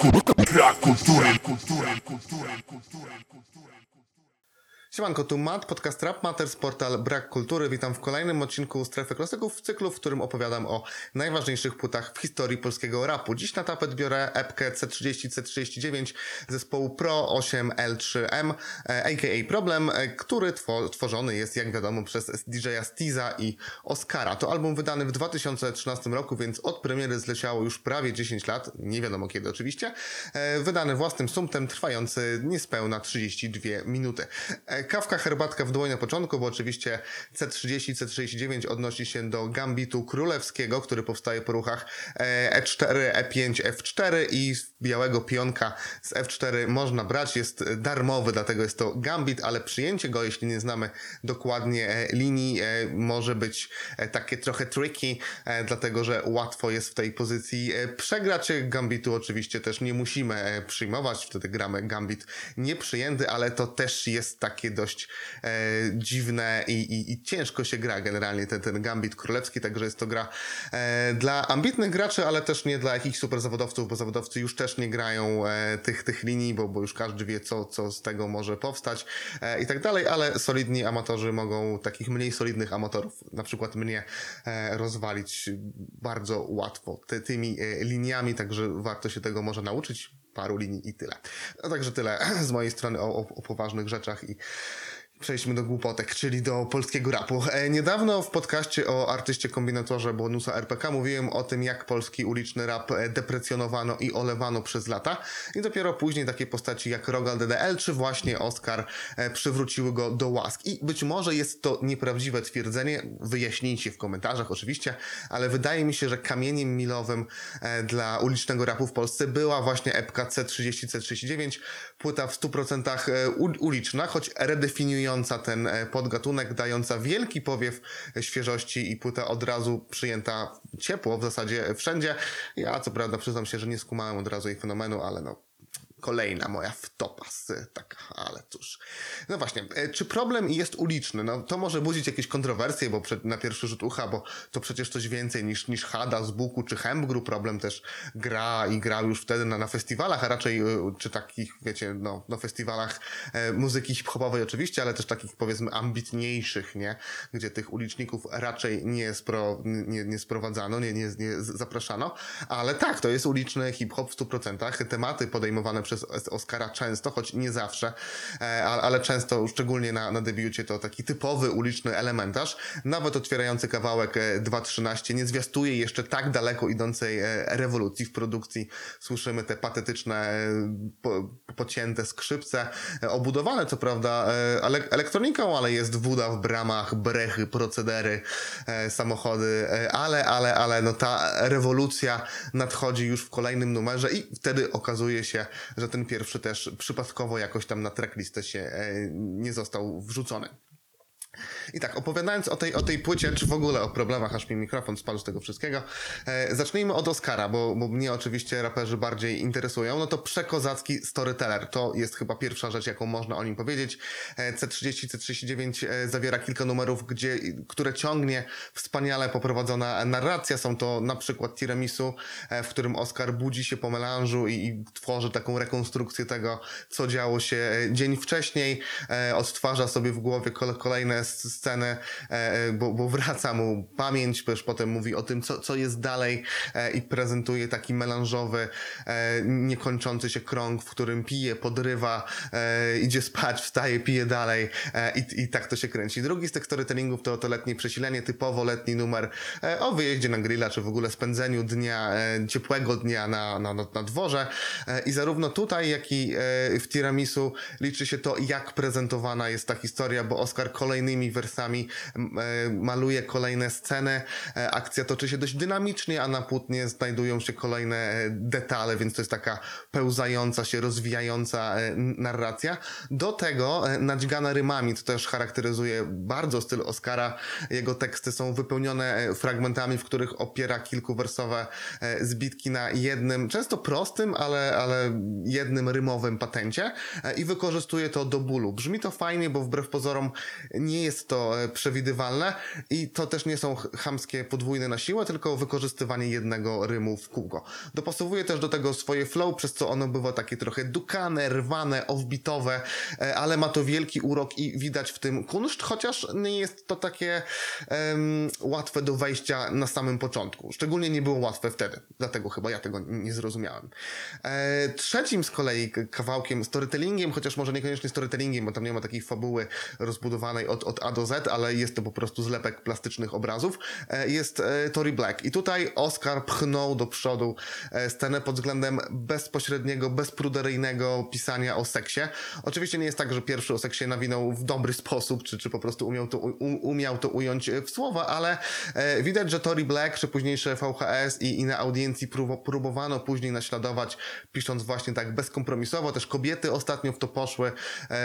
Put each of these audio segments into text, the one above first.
Brak kultury, kultury, kultury, kultury, kultury. Siemanko, tu Matt, podcast Rap Matters, portal Brak Kultury. Witam w kolejnym odcinku Strefy Klasyków w cyklu, w którym opowiadam o najważniejszych płytach w historii polskiego rapu. Dziś na tapet biorę epkę C30-C39 zespołu Pro 8L3M, e, a.k.a. Problem, e, który two, tworzony jest, jak wiadomo, przez DJ-a Stiza i Oscara. To album wydany w 2013 roku, więc od premiery zleciało już prawie 10 lat, nie wiadomo kiedy oczywiście, e, wydany własnym sumptem, trwający niespełna 32 minuty. Kawka, herbatka w dłoń na początku, bo oczywiście C30, C39 odnosi się do gambitu królewskiego, który powstaje po ruchach e, E4, E5, F4 i białego pionka z F4 można brać, jest darmowy, dlatego jest to gambit, ale przyjęcie go, jeśli nie znamy dokładnie e, linii, e, może być e, takie trochę tricky, dlatego że łatwo jest w tej pozycji przegrać. Gambitu oczywiście też nie musimy przyjmować, wtedy gramy gambit nieprzyjęty, ale to też jest takie dość e, dziwne i, i, i ciężko się gra generalnie ten, ten gambit królewski, także jest to gra e, dla ambitnych graczy, ale też nie dla jakichś super zawodowców, bo zawodowcy już też nie grają e, tych, tych linii, bo, bo już każdy wie, co, co z tego może powstać e, i tak dalej, ale solidni amatorzy mogą takich mniej solidnych amatorów, na przykład mnie, e, rozwalić bardzo łatwo ty, tymi e, liniami, także warto się tego może nauczyć paru linii i tyle. No także tyle z mojej strony o, o, o poważnych rzeczach i Przejdźmy do głupotek, czyli do polskiego rapu. E, niedawno w podcaście o artyście kombinatorze bonusa RPK mówiłem o tym, jak polski uliczny rap e, deprecjonowano i olewano przez lata i dopiero później takie postaci jak Rogal DDL czy właśnie Oscar e, przywróciły go do łask. I być może jest to nieprawdziwe twierdzenie, wyjaśnijcie w komentarzach oczywiście, ale wydaje mi się, że kamieniem milowym dla ulicznego rapu w Polsce była właśnie epka C30, C39, płyta w 100% e, u- uliczna, choć redefiniująca ten e, podgatunek, dająca wielki powiew świeżości i płyta od razu przyjęta ciepło w zasadzie wszędzie. Ja co prawda przyznam się, że nie skumałem od razu jej fenomenu, ale no kolejna moja wtopa z tak, ale cóż. No właśnie, e, czy problem jest uliczny? No to może budzić jakieś kontrowersje, bo na pierwszy rzut ucha, bo to przecież coś więcej niż, niż Hada z Buku czy Hembgru. Problem też gra i grał już wtedy na, na festiwalach, a raczej e, czy takich, wiecie, no, no festiwalach e, muzyki hip-hopowej oczywiście, ale też takich powiedzmy ambitniejszych, nie? Gdzie tych uliczników raczej nie, spro, nie, nie sprowadzano, nie, nie, nie zapraszano, ale tak, to jest uliczny hip-hop w 100%. Tematy podejmowane przez Oscara często, choć nie zawsze, e, ale często, szczególnie na, na debiucie, to taki typowy uliczny elementarz. Nawet otwierający kawałek e, 2.13 nie zwiastuje jeszcze tak daleko idącej e, rewolucji w produkcji. Słyszymy te patetyczne, e, po, pocięte skrzypce, e, obudowane co prawda e, ele- elektroniką, ale jest woda w bramach, brechy, procedery, e, samochody, e, ale, ale, ale no ta rewolucja nadchodzi już w kolejnym numerze i wtedy okazuje się, że ten pierwszy też przypadkowo jakoś tam na tracklistę się e, nie został wrzucony. I tak, opowiadając o tej, o tej płycie, czy w ogóle o problemach, aż mi mikrofon spadł z tego wszystkiego, e, zacznijmy od Oscara, bo, bo mnie oczywiście raperzy bardziej interesują. No to przekozacki storyteller, to jest chyba pierwsza rzecz, jaką można o nim powiedzieć. E, C30, C39 e, zawiera kilka numerów, gdzie, które ciągnie wspaniale poprowadzona narracja. Są to na przykład Tiramisu, e, w którym Oscar budzi się po melanżu i, i tworzy taką rekonstrukcję tego, co działo się e, dzień wcześniej, e, odtwarza sobie w głowie kole- kolejne s- sceny, e, bo, bo wraca mu pamięć, też potem mówi o tym, co, co jest dalej e, i prezentuje taki melanżowy, e, niekończący się krąg, w którym pije, podrywa, e, idzie spać, wstaje, pije dalej e, i, i tak to się kręci. Drugi z tych storytellingów to, to letnie przesilenie, typowo letni numer e, o wyjeździe na grilla, czy w ogóle spędzeniu dnia, e, ciepłego dnia na, na, na, dworze e, i zarówno tutaj, jak i e, w Tiramisu liczy się to, jak prezentowana jest ta historia, bo Oscar kolejnymi wersami e, maluje kolejne sceny, e, akcja toczy się dość dynamicznie, a na płótnie znajdują się kolejne e, detale, więc to jest taka pełzająca się, rozwijająca narracja. Do tego nadźgana rymami, to też charakteryzuje bardzo styl Oscara. Jego teksty są wypełnione fragmentami, w których opiera kilkuwersowe zbitki na jednym, często prostym, ale, ale jednym rymowym patencie i wykorzystuje to do bólu. Brzmi to fajnie, bo wbrew pozorom nie nie jest to e, przewidywalne i to też nie są ch- chamskie podwójne na siłę, tylko wykorzystywanie jednego rymu w kółko. Dopasowuje też do tego swoje flow, przez co ono bywa takie trochę dukane, rwane, offbeatowe, e, ale ma to wielki urok i widać w tym kunszt, chociaż nie jest to takie em, łatwe do wejścia na samym początku. Szczególnie nie było łatwe wtedy, dlatego chyba ja tego nie zrozumiałem. E, trzecim z kolei kawałkiem, storytellingiem, chociaż może niekoniecznie storytellingiem, bo tam nie ma takiej fabuły rozbudowanej od, od A do Z, ale jest to po prostu zlepek plastycznych obrazów, e, jest e, Tory Black. I tutaj Oscar pchnął do przodu e, scenę pod względem bezpośredniego, bezpruderyjnego pisania o seksie. Oczywiście nie jest tak, że pierwszy o seksie nawinął w dobry sposób, czy, czy po prostu umiał to, umiał to ująć w słowa, ale widać, że Tory Black, czy późniejsze VHS i, i na audiencji próbo, próbowano później naśladować, pisząc właśnie tak bezkompromisowo. Też kobiety ostatnio w to poszły.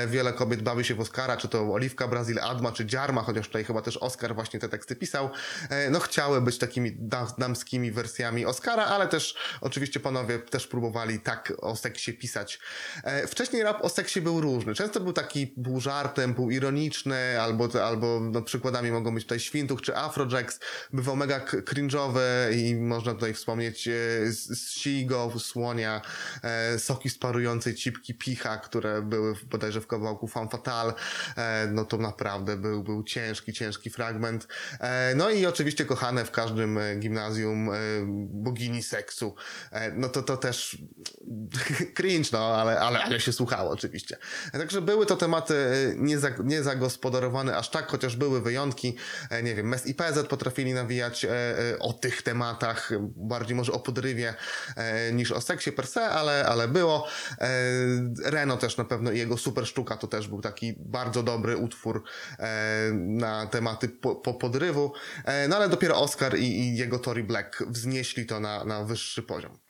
Wiele kobiet bawi się w Oscara, czy to Oliwka Brazil Adma, czy Dziarma, chociaż tutaj chyba też Oscar właśnie te teksty pisał. E, no chciały być takimi dam, damskimi wersjami Oscara, ale też oczywiście panowie też próbowali tak o seksie pisać. E, wcześniej rap o seksie był różny. Często był taki pół żartem, pół ironiczny, albo, albo no, przykładami mogą być tutaj Świntuch czy Afrojax. Bywał mega cringe'owy i można tutaj wspomnieć e, z, Sigo, Słonia, soki z parującej cipki Picha, które były bodajże w kawałku Fan Fatal. No to naprawdę był, był ciężki, ciężki fragment. E, no i oczywiście kochane w każdym e, gimnazjum e, bogini seksu. No to to też cringe, no, ale, ale, ale się słuchało oczywiście. Także były to tematy e, nie, za, nie zagospodarowane aż tak, chociaż były wyjątki. Nie wiem, MES i PZ potrafili nawijać o tych tematach, bardziej może o podrywie niż o seksie per se, ale, ale było. Reno też na pewno i jego super sztuka to też był taki bardzo dobry utwór na tematy po, po podrywu. E, No ale dopiero Oscar i, i jego Tory Black wznieśli to na, na wyższy poziom.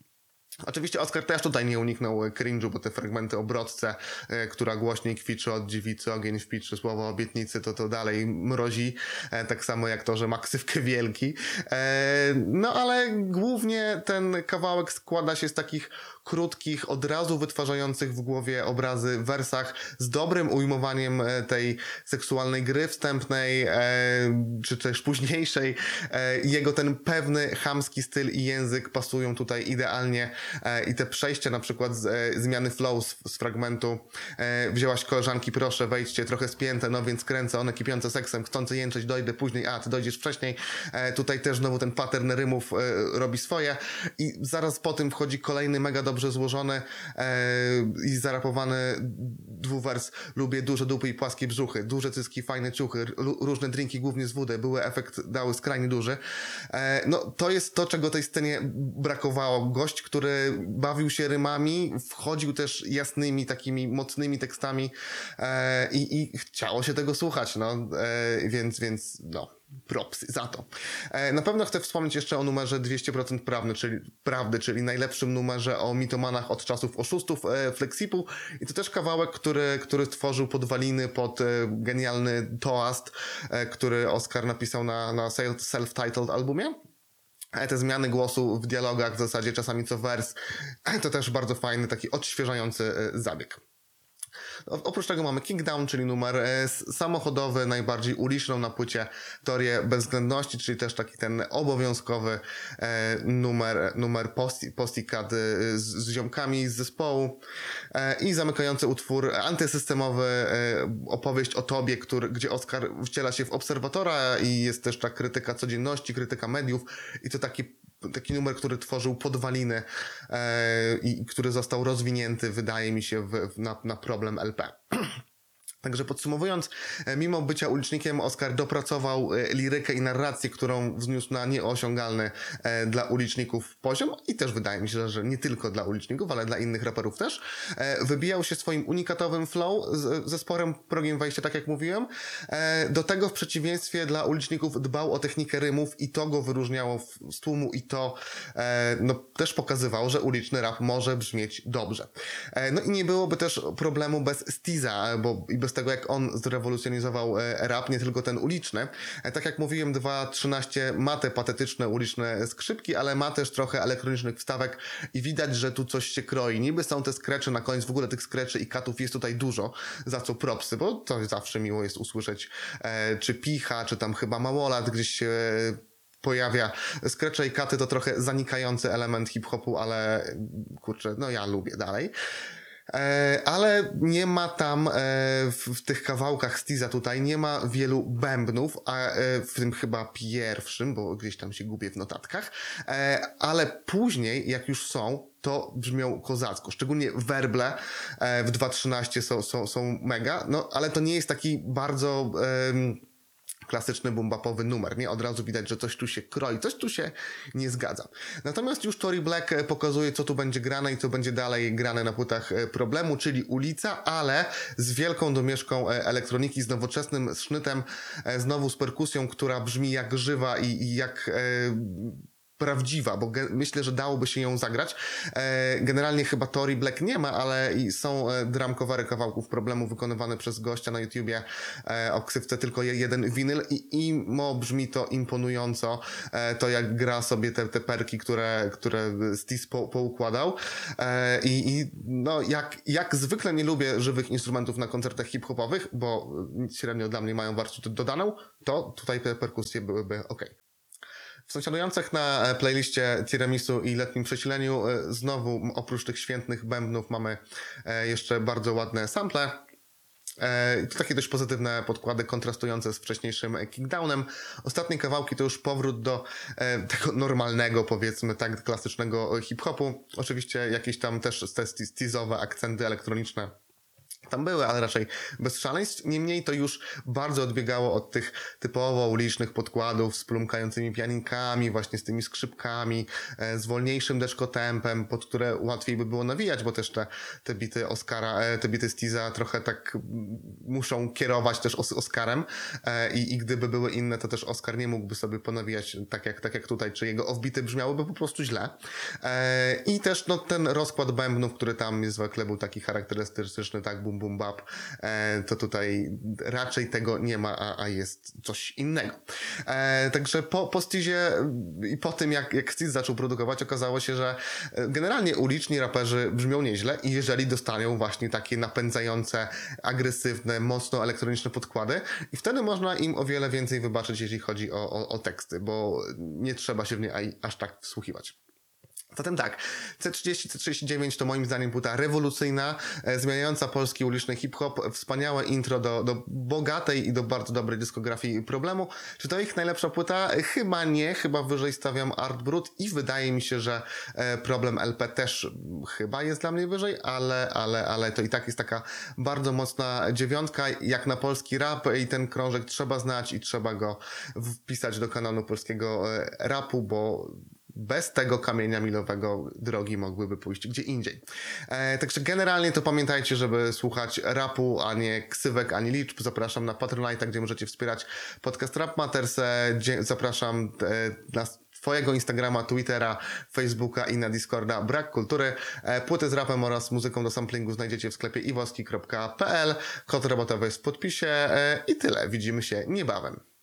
Oczywiście Oscar też tutaj nie uniknął cringe'u, bo te fragmenty o brodce, e, która głośniej kwiczy od dziewicy, ogień w piczy, słowo obietnicy, to to dalej mrozi, e, tak samo jak to, że ma ksywkę wielki. E, no ale głównie ten kawałek składa się z takich krótkich, od razu wytwarzających w głowie obrazy wersach z dobrym ujmowaniem tej seksualnej gry wstępnej, czy też późniejszej. Jego ten pewny, chamski styl i język pasują tutaj idealnie i te przejścia na przykład z, e, zmiany flow z, z fragmentu e, wzięłaś koleżanki, proszę wejdźcie, trochę spięte, no więc kręcę, one kipiące seksem, chcące jęczeć, dojdę później, a ty dojdziesz wcześniej. E, tutaj też znowu ten pattern rymów e, robi swoje i zaraz po tym wchodzi kolejny mega dobrze złożony e, i zarapowany dwuwers. Lubię duże dupy i płaskie brzuchy, duże cyski, fajne ciuchy, różne drinki, głównie z wody, były efekt, dały skrajnie duży. E, no to jest to, czego tej scenie brakowało. Gość, który bawił się rymami, wchodził też jasnymi, takimi mocnymi tekstami e, i, i chciało się tego słuchać, no, e, więc, więc, no, propsy za to. E, na pewno chcę wspomnieć jeszcze o numerze 200% prawny, czyli, prawdy, czyli najlepszym numerze o mitomanach od czasów oszustów e, Flexipu i to też kawałek, który, który stworzył podwaliny pod e, genialny toast, e, który Oscar napisał na, na self- self-titled albumie. Te zmiany głosu w dialogach w zasadzie czasami co wers, to też bardzo fajny, taki odświeżający e, zabieg. Oprócz tego mamy Kickdown, czyli numer e, samochodowy, najbardziej uliczną na płycie teorię bezwzględności, czyli też taki ten obowiązkowy e, numer, numer posti, postikat e, z, z ziomkami z zespołu. I zamykający utwór antysystemowy, opowieść o tobie, który, gdzie Oscar wciela się w obserwatora i jest też ta krytyka codzienności, krytyka mediów. I to taki taki numer, który tworzył podwaliny e, i który został rozwinięty, wydaje mi się, w, na, na problem LP. Także podsumowując, e, mimo bycia ulicznikiem, Oscar dopracował e, lirykę i narrację, którą wzniósł na nieosiągalny e, dla uliczników poziom i też wydaje mi się, że nie tylko dla uliczników, ale dla innych raperów też. Wybijał się swoim unikatowym flow ze sporym progiem wejścia, tak jak mówiłem. Do tego w przeciwieństwie dla uliczników dbał o technikę rymów i to go wyróżniało z tłumu i to no, też pokazywało, że uliczny rap może brzmieć dobrze. No i nie byłoby też problemu bez Stiza, bo i bez tego, jak on zrewolucjonizował e, rap, nie tylko ten uliczny. E, Tak jak mówiłem, 2.13 ma te patetyczne uliczne skrzypki, ale ma też trochę elektronicznych wstawek i widać, że tu coś się kroi. Niby są te skrecze na koniec, w ogóle tych skreczy i katów jest tutaj dużo, za co propsy, bo to zawsze miło jest usłyszeć, e, czy Picha, czy tam chyba Małolat gdzieś się pojawia. Skrecze i katy to trochę zanikający element hip-hopu, ale kurczę, no ja lubię dalej. E, ale nie ma tam e, w, tych kawałkach Stiza tutaj nie ma wielu bębnów, a e, w tym chyba pierwszym, bo gdzieś tam się gubię w notatkach, ale później, jak już są, to brzmią kozacko. Szczególnie werble w 2.13 są, są, są mega, no ale to nie jest taki bardzo... em, klasyczny bumbapowy numer, nie? Od razu widać, że coś tu się kroi, coś tu się nie zgadza. Natomiast już Tory Black e, pokazuje, co tu będzie grane i co będzie dalej grane na płytach e, problemu, czyli ulica, ale z wielką domieszką e, elektroniki, z nowoczesnym sznytem, znowu z perkusją, która brzmi jak żywa i, i jak... prawdziwa, bo myślę, że dałoby się ją zagrać. E, generalnie chyba Tory Black nie ma, ale są e, drum covery kawałków problemu wykonywane przez gościa na YouTubie e, o ksywce tylko je- jeden winyl i imo brzmi to imponująco, e, to jak gra sobie te, te perki, które, które Stis po, poukładał e, i, i no jak, jak zwykle nie lubię żywych instrumentów na koncertach hip-hopowych, bo średnio dla mnie mają wartość dodaną, to tutaj te perkusje byłyby ok. W sąsiadujących na e, playliście tiramisu i letnim przesileniu e, znowu oprócz tych świętnych bębnów mamy e, jeszcze bardzo ładne sample. To takie dość pozytywne podkłady kontrastujące z wcześniejszym kickdownem. Ostatnie kawałki to już powrót do tego normalnego, powiedzmy tak, klasycznego hip-hopu. Oczywiście jakieś tam też te akcenty elektroniczne tam były, ale raczej bez szaleństw. Niemniej to już bardzo odbiegało od tych typowo ulicznych podkładów z plumkającymi pianinkami, właśnie z tymi skrzypkami, e, z wolniejszym deszkotempem, pod które łatwiej by było nawijać, bo też te, te bity Oscara, e, te bity Stiza trochę tak muszą kierować też os Oscarem e, i, i gdyby były inne, to też Oscar nie mógłby sobie ponawijać tak jak, tak jak tutaj, czy jego offbity brzmiałyby po prostu źle. I też no, ten rozkład bębnów, który tam zwykle był taki charakterystyczny, tak, bap, e, to tutaj raczej tego nie ma, a, a jest coś innego. E, także po, po Stizie i po tym, jak, jak Stiz zaczął produkować, okazało się, że e, generalnie uliczni raperzy brzmią nieźle i jeżeli dostaną właśnie takie napędzające, agresywne, mocno elektroniczne podkłady i wtedy można im o wiele więcej wybaczyć, jeśli chodzi o, o, o teksty, bo nie trzeba się w nie aż tak wsłuchiwać. Zatem tak, C30, C39 to moim zdaniem płyta rewolucyjna, e, zmieniająca polski uliczny hip-hop, wspaniałe intro do, do bogatej i do bardzo dobrej dyskografii problemu. Czy to ich najlepsza płyta? Chyba nie, chyba wyżej stawiam Art Brut i wydaje mi się, że e, problem LP też chyba jest dla mnie wyżej, ale, ale, ale to i tak jest taka bardzo mocna dziewiątka, jak na polski rap i ten krążek trzeba znać i trzeba go wpisać do kanonu polskiego e, rapu, bo bez tego kamienia milowego drogi mogłyby pójść gdzie indziej. E, także generalnie to pamiętajcie, żeby słuchać rapu, a nie ksywek, ani liczb. Zapraszam na Patronite, gdzie możecie wspierać podcast Rap Matters. Zapraszam e, na Twojego Instagrama, Twittera, Facebooka i na Discorda Brak Kultury. E, Płyty z rapem oraz muzyką do samplingu znajdziecie w sklepie iwoski.pl. Kod robotowy jest w podpisie e, i tyle. Widzimy się niebawem.